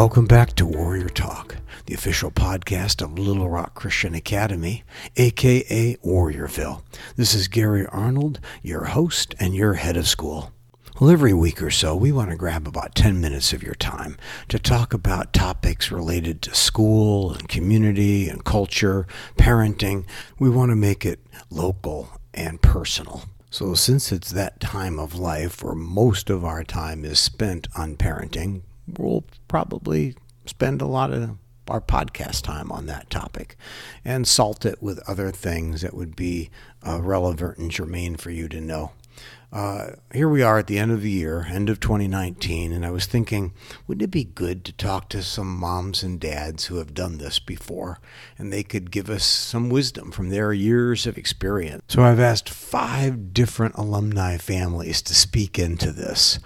Welcome back to Warrior Talk, the official podcast of Little Rock Christian Academy, aka Warriorville. This is Gary Arnold, your host and your head of school. Well, every week or so, we want to grab about 10 minutes of your time to talk about topics related to school and community and culture, parenting. We want to make it local and personal. So, since it's that time of life where most of our time is spent on parenting, we'll probably spend a lot of our podcast time on that topic and salt it with other things that would be uh, relevant and germane for you to know. Uh, here we are at the end of the year, end of 2019, and I was thinking, wouldn't it be good to talk to some moms and dads who have done this before, and they could give us some wisdom from their years of experience? So I've asked five different alumni families to speak into this,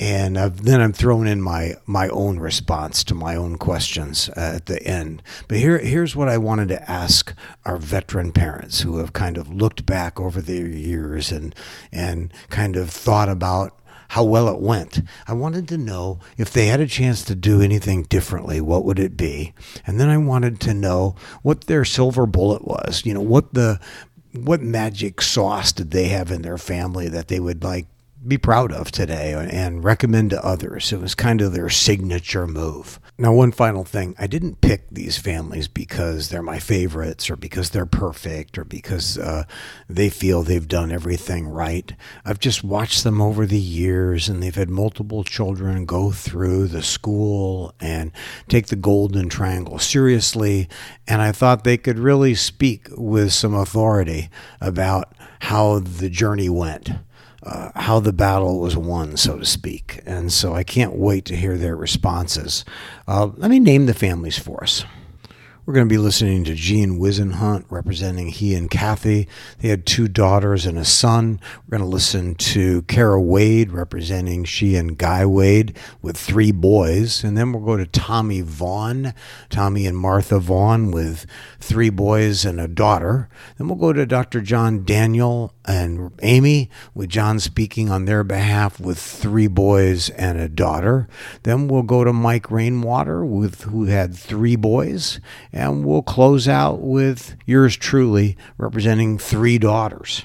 and I've, then I'm throwing in my my own response to my own questions uh, at the end. But here here's what I wanted to ask our veteran parents who have kind of looked back over their years and and kind of thought about how well it went. I wanted to know if they had a chance to do anything differently, what would it be? And then I wanted to know what their silver bullet was. You know, what the what magic sauce did they have in their family that they would like be proud of today and recommend to others. It was kind of their signature move. Now, one final thing I didn't pick these families because they're my favorites or because they're perfect or because uh, they feel they've done everything right. I've just watched them over the years and they've had multiple children go through the school and take the Golden Triangle seriously. And I thought they could really speak with some authority about how the journey went uh, how the battle was won, so to speak. And so I can't wait to hear their responses. Uh, let me name the families for us. We're going to be listening to Gene Wisenhunt representing he and Kathy. They had two daughters and a son. We're going to listen to Kara Wade representing she and Guy Wade with three boys. And then we'll go to Tommy Vaughn, Tommy and Martha Vaughn with three boys and a daughter. Then we'll go to Dr. John Daniel and Amy, with John speaking on their behalf with three boys and a daughter. Then we'll go to Mike Rainwater, with who had three boys and we'll close out with yours truly representing three daughters.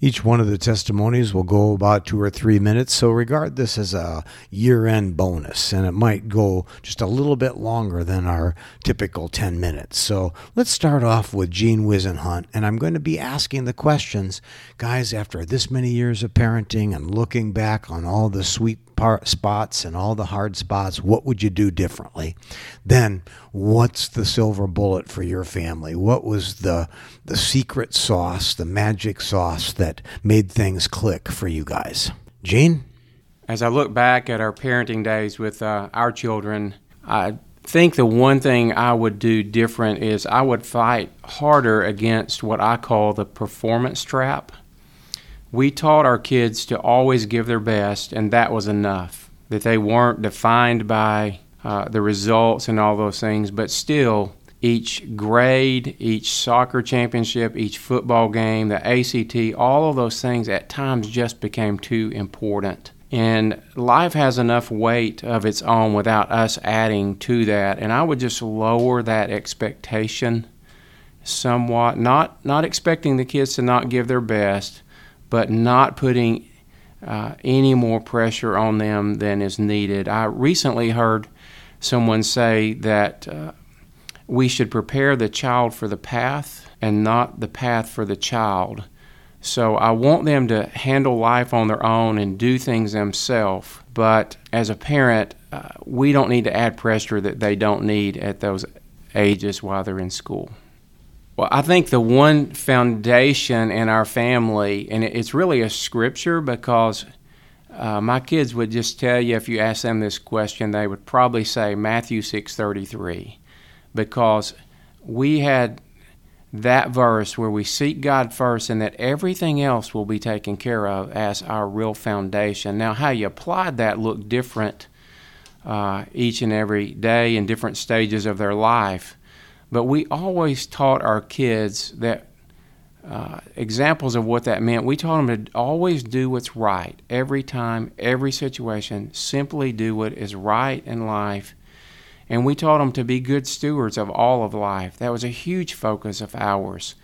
Each one of the testimonies will go about two or three minutes, so regard this as a year end bonus, and it might go just a little bit longer than our typical 10 minutes. So let's start off with Gene Wisenhunt, and I'm going to be asking the questions. Guys, after this many years of parenting and looking back on all the sweet spots and all the hard spots, what would you do differently? Then, what's the silver bullet for your family? What was the the secret sauce, the magic sauce that made things click for you guys? Gene? As I look back at our parenting days with uh, our children, I think the one thing I would do different is I would fight harder against what I call the performance trap we taught our kids to always give their best, and that was enough. That they weren't defined by uh, the results and all those things, but still, each grade, each soccer championship, each football game, the ACT, all of those things at times just became too important. And life has enough weight of its own without us adding to that. And I would just lower that expectation somewhat, not, not expecting the kids to not give their best but not putting uh, any more pressure on them than is needed. I recently heard someone say that uh, we should prepare the child for the path and not the path for the child. So I want them to handle life on their own and do things themselves. But as a parent, uh, we don't need to add pressure that they don't need at those ages while they're in school. Well, I think the one foundation in our family, and it's really a scripture because uh, my kids would just tell you if you ask them this question, they would probably say Matthew 6:33, because we had that verse where we seek God first and that everything else will be taken care of as our real foundation. Now, how you applied that looked different uh, each and every day in different stages of their life. But we always taught our kids that uh, examples of what that meant. We taught them to always do what's right every time, every situation. Simply do what is right in life. And we taught them to be good stewards of all of life. That was a huge focus of ours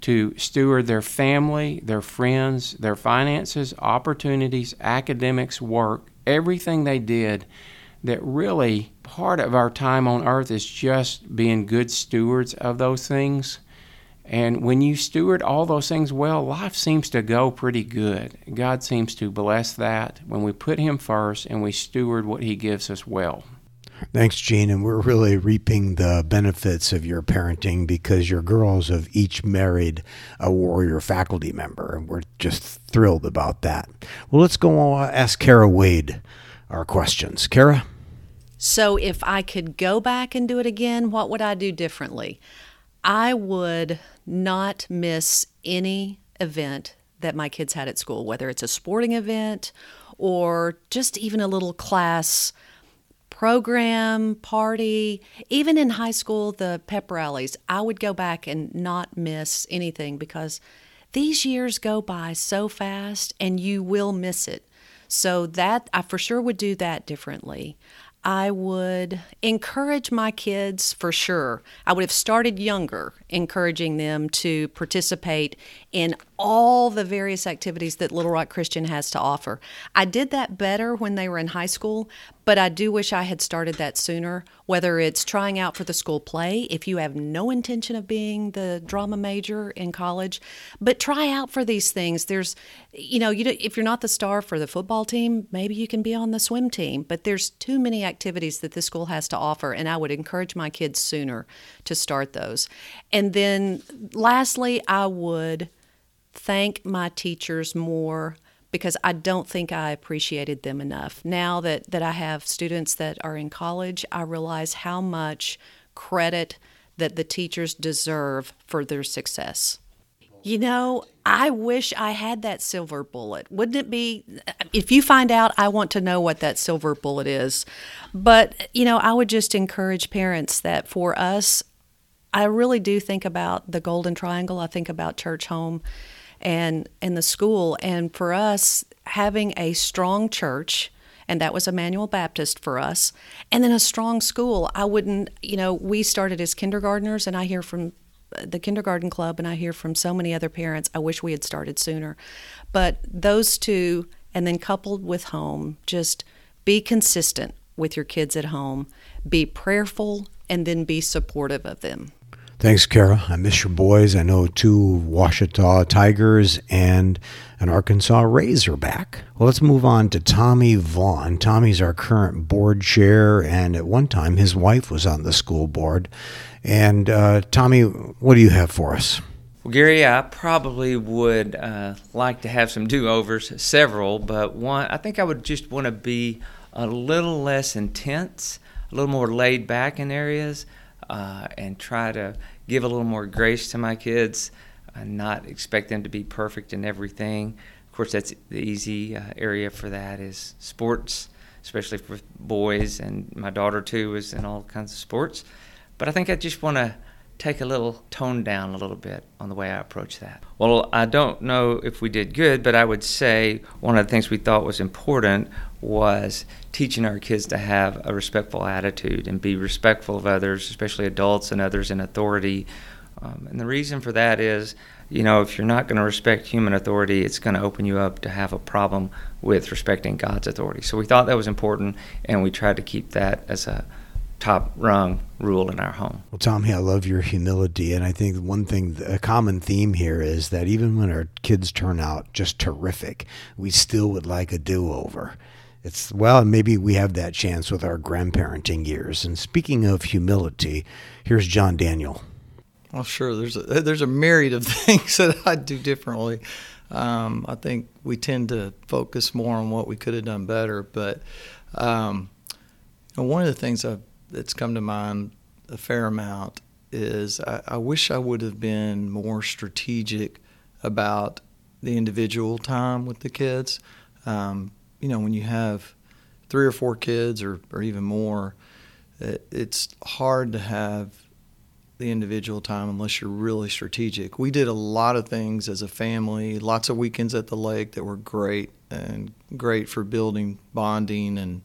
to steward their family, their friends, their finances, opportunities, academics, work, everything they did. That really part of our time on earth is just being good stewards of those things. And when you steward all those things well, life seems to go pretty good. God seems to bless that when we put Him first and we steward what He gives us well. Thanks, Gene. And we're really reaping the benefits of your parenting because your girls have each married a Warrior faculty member, and we're just thrilled about that. Well, let's go ask Kara Wade our questions. Kara? So, if I could go back and do it again, what would I do differently? I would not miss any event that my kids had at school, whether it's a sporting event or just even a little class program, party, even in high school, the pep rallies. I would go back and not miss anything because these years go by so fast and you will miss it. So that I for sure would do that differently. I would encourage my kids for sure. I would have started younger, encouraging them to participate in all the various activities that Little Rock Christian has to offer. I did that better when they were in high school, but I do wish I had started that sooner, whether it's trying out for the school play, if you have no intention of being the drama major in college, but try out for these things. There's, you know, you if you're not the star for the football team, maybe you can be on the swim team, but there's too many activities that this school has to offer, and I would encourage my kids sooner to start those. And then lastly, I would thank my teachers more because I don't think I appreciated them enough. Now that, that I have students that are in college, I realize how much credit that the teachers deserve for their success. You know, I wish I had that silver bullet. Wouldn't it be? If you find out, I want to know what that silver bullet is. But, you know, I would just encourage parents that for us, I really do think about the golden triangle. I think about church home and in the school. And for us, having a strong church, and that was Immanuel Baptist for us, and then a strong school. I wouldn't, you know, we started as kindergartners, and I hear from the kindergarten club, and I hear from so many other parents, I wish we had started sooner. But those two, and then coupled with home, just be consistent with your kids at home, be prayerful, and then be supportive of them. Thanks, Kara. I miss your boys. I know two Ouachita Tigers and an Arkansas Razorback. Well, let's move on to Tommy Vaughn. Tommy's our current board chair, and at one time his wife was on the school board. And uh, Tommy, what do you have for us? Well, Gary, I probably would uh, like to have some do overs, several, but one, I think I would just want to be a little less intense, a little more laid back in areas uh, and try to give a little more grace to my kids and not expect them to be perfect in everything. Of course, that's the easy uh, area for that is sports, especially for boys, and my daughter too is in all kinds of sports. But I think I just want to take a little tone down a little bit on the way I approach that. Well, I don't know if we did good, but I would say one of the things we thought was important was teaching our kids to have a respectful attitude and be respectful of others, especially adults and others in authority. Um, and the reason for that is, you know, if you're not going to respect human authority, it's going to open you up to have a problem with respecting God's authority. So we thought that was important, and we tried to keep that as a top rung rule in our home. Well, Tommy, I love your humility. And I think one thing, a common theme here is that even when our kids turn out just terrific, we still would like a do over. It's, well, maybe we have that chance with our grandparenting years. And speaking of humility, here's John Daniel. Well, sure. There's a, there's a myriad of things that I do differently. Um, I think we tend to focus more on what we could have done better. But um, one of the things I've that's come to mind a fair amount is I, I wish I would have been more strategic about the individual time with the kids. Um, you know, when you have three or four kids or, or even more, it, it's hard to have the individual time unless you're really strategic. We did a lot of things as a family, lots of weekends at the lake that were great and great for building bonding and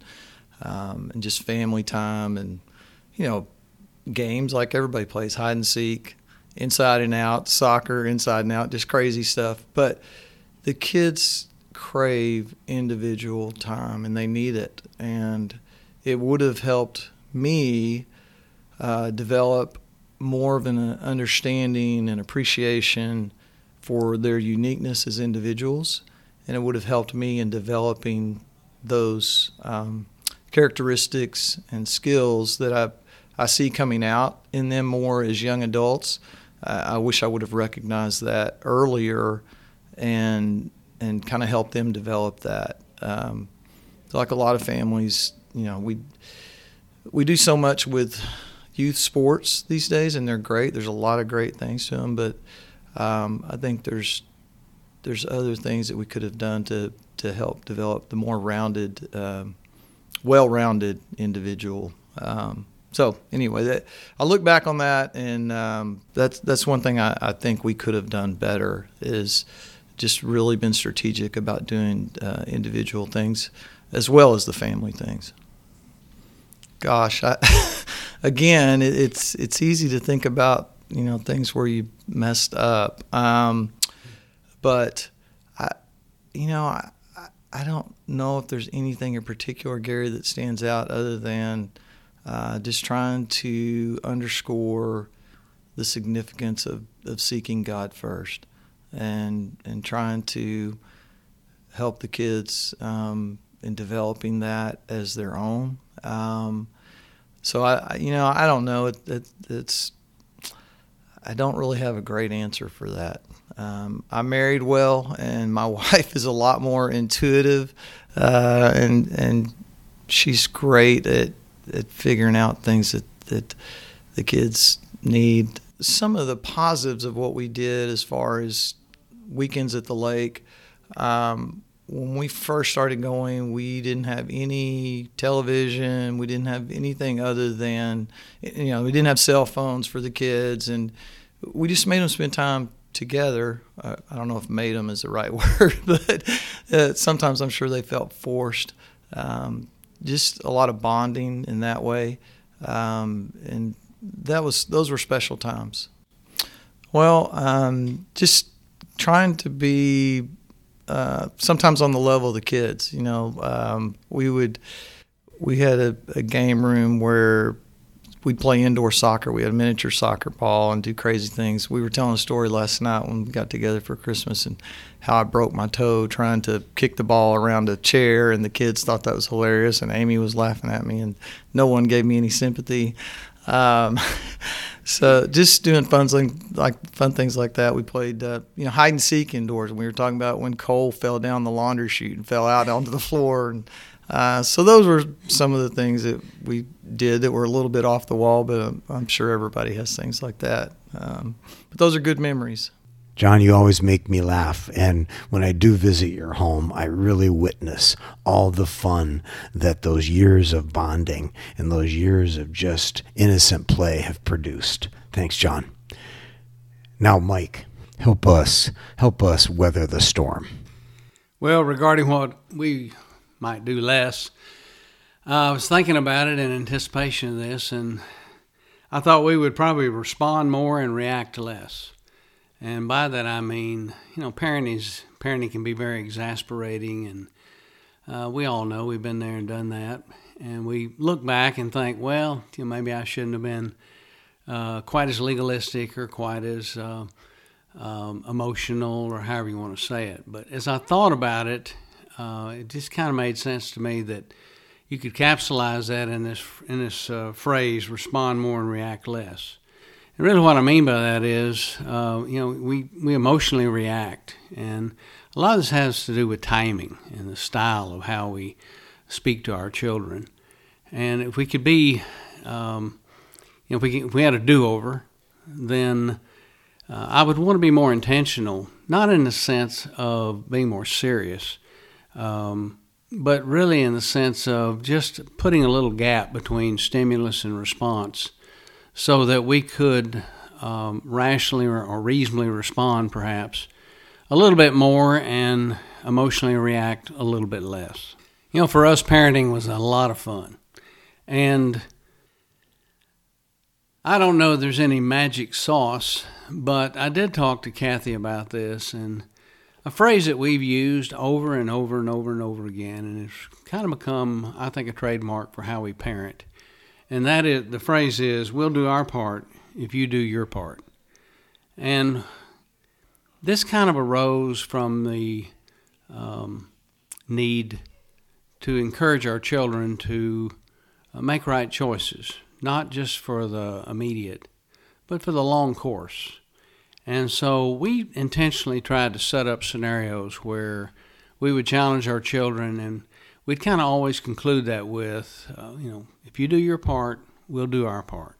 um, and just family time and you know, games like everybody plays hide and seek, inside and out, soccer, inside and out, just crazy stuff. But the kids crave individual time and they need it. And it would have helped me uh, develop more of an understanding and appreciation for their uniqueness as individuals. And it would have helped me in developing those um, characteristics and skills that I, I see coming out in them more as young adults. I wish I would have recognized that earlier and and kind of help them develop that. Um, like a lot of families, you know, we we do so much with youth sports these days, and they're great. There's a lot of great things to them, but um, I think there's there's other things that we could have done to to help develop the more rounded, um, well-rounded individual. Um, so anyway, that, I look back on that, and um, that's that's one thing I, I, think we could have done better is just really been strategic about doing uh, individual things as well as the family things. Gosh, I, again, it, it's it's easy to think about you know things where you messed up, um, but I, you know, I, I don't know if there's anything in particular, Gary, that stands out other than uh, just trying to underscore the significance of, of seeking God first and and trying to help the kids um, in developing that as their own. Um, so I, you know, I don't know. It, it, it's I don't really have a great answer for that. Um, I married well, and my wife is a lot more intuitive, uh, and and she's great at at figuring out things that that the kids need. Some of the positives of what we did, as far as weekends at the lake. Um, when we first started going, we didn't have any television. We didn't have anything other than, you know, we didn't have cell phones for the kids, and we just made them spend time together. Uh, I don't know if "made them" is the right word, but uh, sometimes I'm sure they felt forced. Um, just a lot of bonding in that way, um, and that was those were special times. Well, um, just trying to be uh, sometimes on the level of the kids. You know, um, we would we had a, a, game room where we'd play indoor soccer. We had a miniature soccer ball and do crazy things. We were telling a story last night when we got together for Christmas and how I broke my toe trying to kick the ball around a chair, and the kids thought that was hilarious, and Amy was laughing at me, and no one gave me any sympathy. Um, so just doing fun things like fun things like that. We played uh, you know hide and seek indoors. And we were talking about when Cole fell down the laundry chute and fell out onto the floor. And uh, so those were some of the things that we did that were a little bit off the wall. But I'm sure everybody has things like that. Um, but those are good memories. John, you always make me laugh. And when I do visit your home, I really witness all the fun that those years of bonding and those years of just innocent play have produced. Thanks, John. Now, Mike, help us, help us weather the storm. Well, regarding what we might do less, uh, I was thinking about it in anticipation of this, and I thought we would probably respond more and react less. And by that I mean, you know, parenting parenting can be very exasperating, and uh, we all know we've been there and done that. And we look back and think, well, you know, maybe I shouldn't have been uh, quite as legalistic or quite as uh, um, emotional or however you want to say it. But as I thought about it, uh, it just kind of made sense to me that you could capsulize that in this in this uh, phrase: respond more and react less. And really, what I mean by that is, uh, you know, we, we emotionally react. And a lot of this has to do with timing and the style of how we speak to our children. And if we could be, um, you know, if we, if we had a do over, then uh, I would want to be more intentional, not in the sense of being more serious, um, but really in the sense of just putting a little gap between stimulus and response so that we could um, rationally or, reasonably respond, perhaps, a little bit more and emotionally react a little bit less. You know, for us, parenting was a lot of fun. And I don't know if there's any magic sauce, but I did talk to Kathy about this, and a phrase that we've used over and over and over and over again, and it's kind of become, I think, a trademark for how we parent. And that is the phrase is, "We'll do our part if you do your part." And this kind of arose from the um, need to encourage our children to uh, make right choices, not just for the immediate, but for the long course. And so we intentionally tried to set up scenarios where we would challenge our children, and we'd kind of always conclude that with, uh, you know, if you do your part, we'll do our part.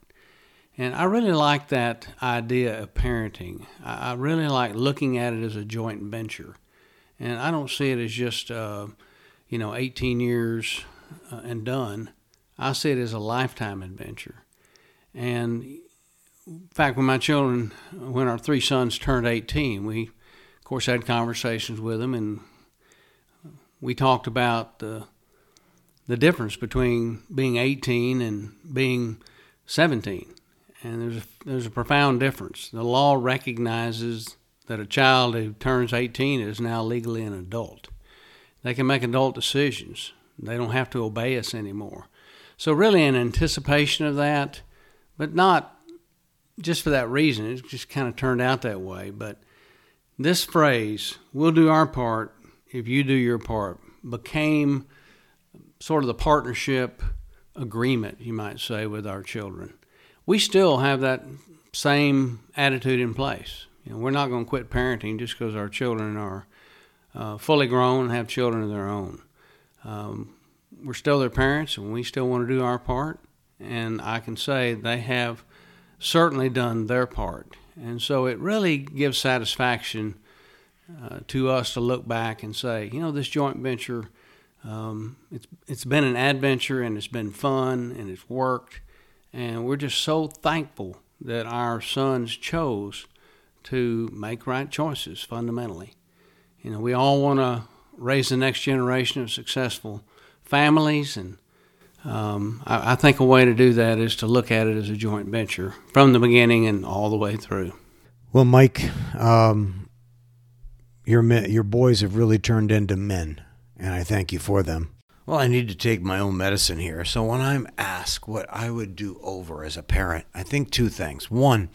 And I really like that idea of parenting. I really like looking at it as a joint venture. And I don't see it as just, uh, you know, 18 years uh, and done. I see it as a lifetime adventure. And fact, when my children, when our three sons turned 18, we, of course, had conversations with them, and we talked about the the difference between being 18 and being 17. And there's a, there's a profound difference. The law recognizes that a child who turns 18 is now legally an adult. They can make adult decisions. They don't have to obey us anymore. So, really, in anticipation of that, but not just for that reason, it just kind of turned out that way. But this phrase, we'll do our part if you do your part, became sort of the partnership agreement, you might say, with our children. We still have that same attitude in place. You know, we're not going to quit parenting just because our children are uh, fully grown and have children of their own. Um, we're still their parents, and we still want to do our part. And I can say they have certainly done their part. And so it really gives satisfaction uh, to us to look back and say, you know, this joint venture, um, it's it's been an adventure and it's been fun and it's worked, and we're just so thankful that our sons chose to make right choices fundamentally. You know, we all want to raise the next generation of successful families, and um, I, I, think a way to do that is to look at it as a joint venture from the beginning and all the way through. Well, Mike, um, your your boys have really turned into men, and I thank you for them. Well, I need to take my own medicine here. So when I'm asked what I would do over as a parent, I think two things. One,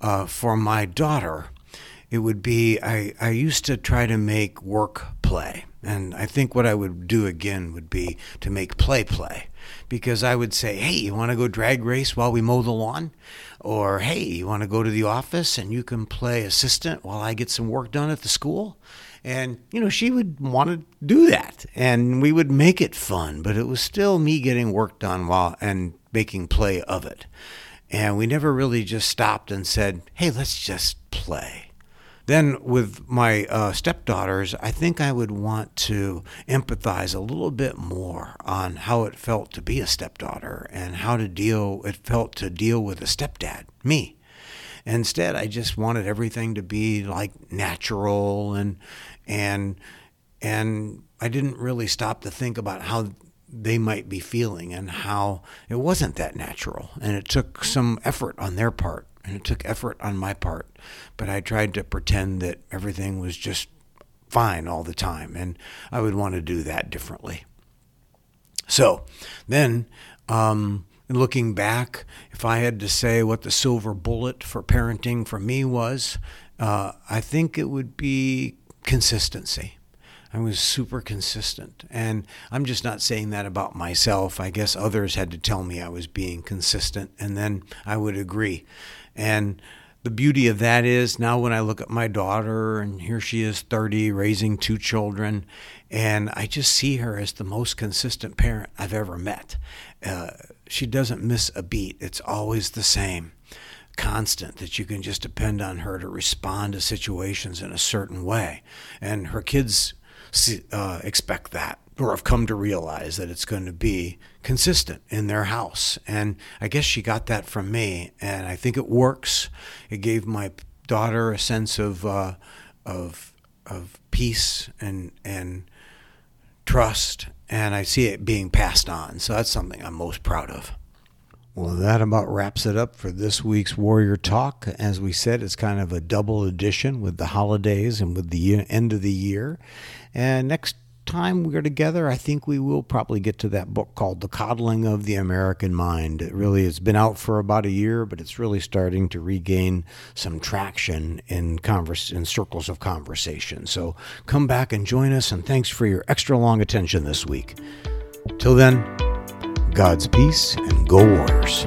uh, for my daughter, it would be I, I used to try to make work play. And I think what I would do again would be to make play play. Because I would say, hey, you want to go drag race while we mow the lawn? Or, hey, you want to go to the office and you can play assistant while I get some work done at the school? And, you know, she would want to do that. And we would make it fun, but it was still me getting work done while and making play of it. And we never really just stopped and said, hey, let's just play. Then with my uh, stepdaughters, I think I would want to empathize a little bit more on how it felt to be a stepdaughter and how to deal it felt to deal with a stepdad, me. Instead, I just wanted everything to be like natural and and and I didn't really stop to think about how they might be feeling and how it wasn't that natural and it took some effort on their part and it took effort on my part. But I tried to pretend that everything was just fine all the time, and I would want to do that differently. So then, um, looking back, if I had to say what the silver bullet for parenting for me was, uh, I think it would be consistency. I was super consistent. And I'm just not saying that about myself. I guess others had to tell me I was being consistent, and then I would agree. And the beauty of that is now when I look at my daughter, and here she is 30, raising two children, and I just see her as the most consistent parent I've ever met. Uh, she doesn't miss a beat, it's always the same. Constant that you can just depend on her to respond to situations in a certain way. And her kids uh, expect that or have come to realize that it's going to be consistent in their house. And I guess she got that from me, and I think it works. It gave my daughter a sense of uh, of of peace and and trust, and I see it being passed on. So that's something I'm most proud of. Well, that about wraps it up for this week's Warrior Talk. As we said, it's kind of a double edition with the holidays and with the end of the year. And next time we're together, I think we will probably get to that book called The Coddling of the American Mind. It really has been out for about a year, but it's really starting to regain some traction in converse in circles of conversation. So come back and join us, and thanks for your extra long attention this week. Till then, God's peace and go Warriors.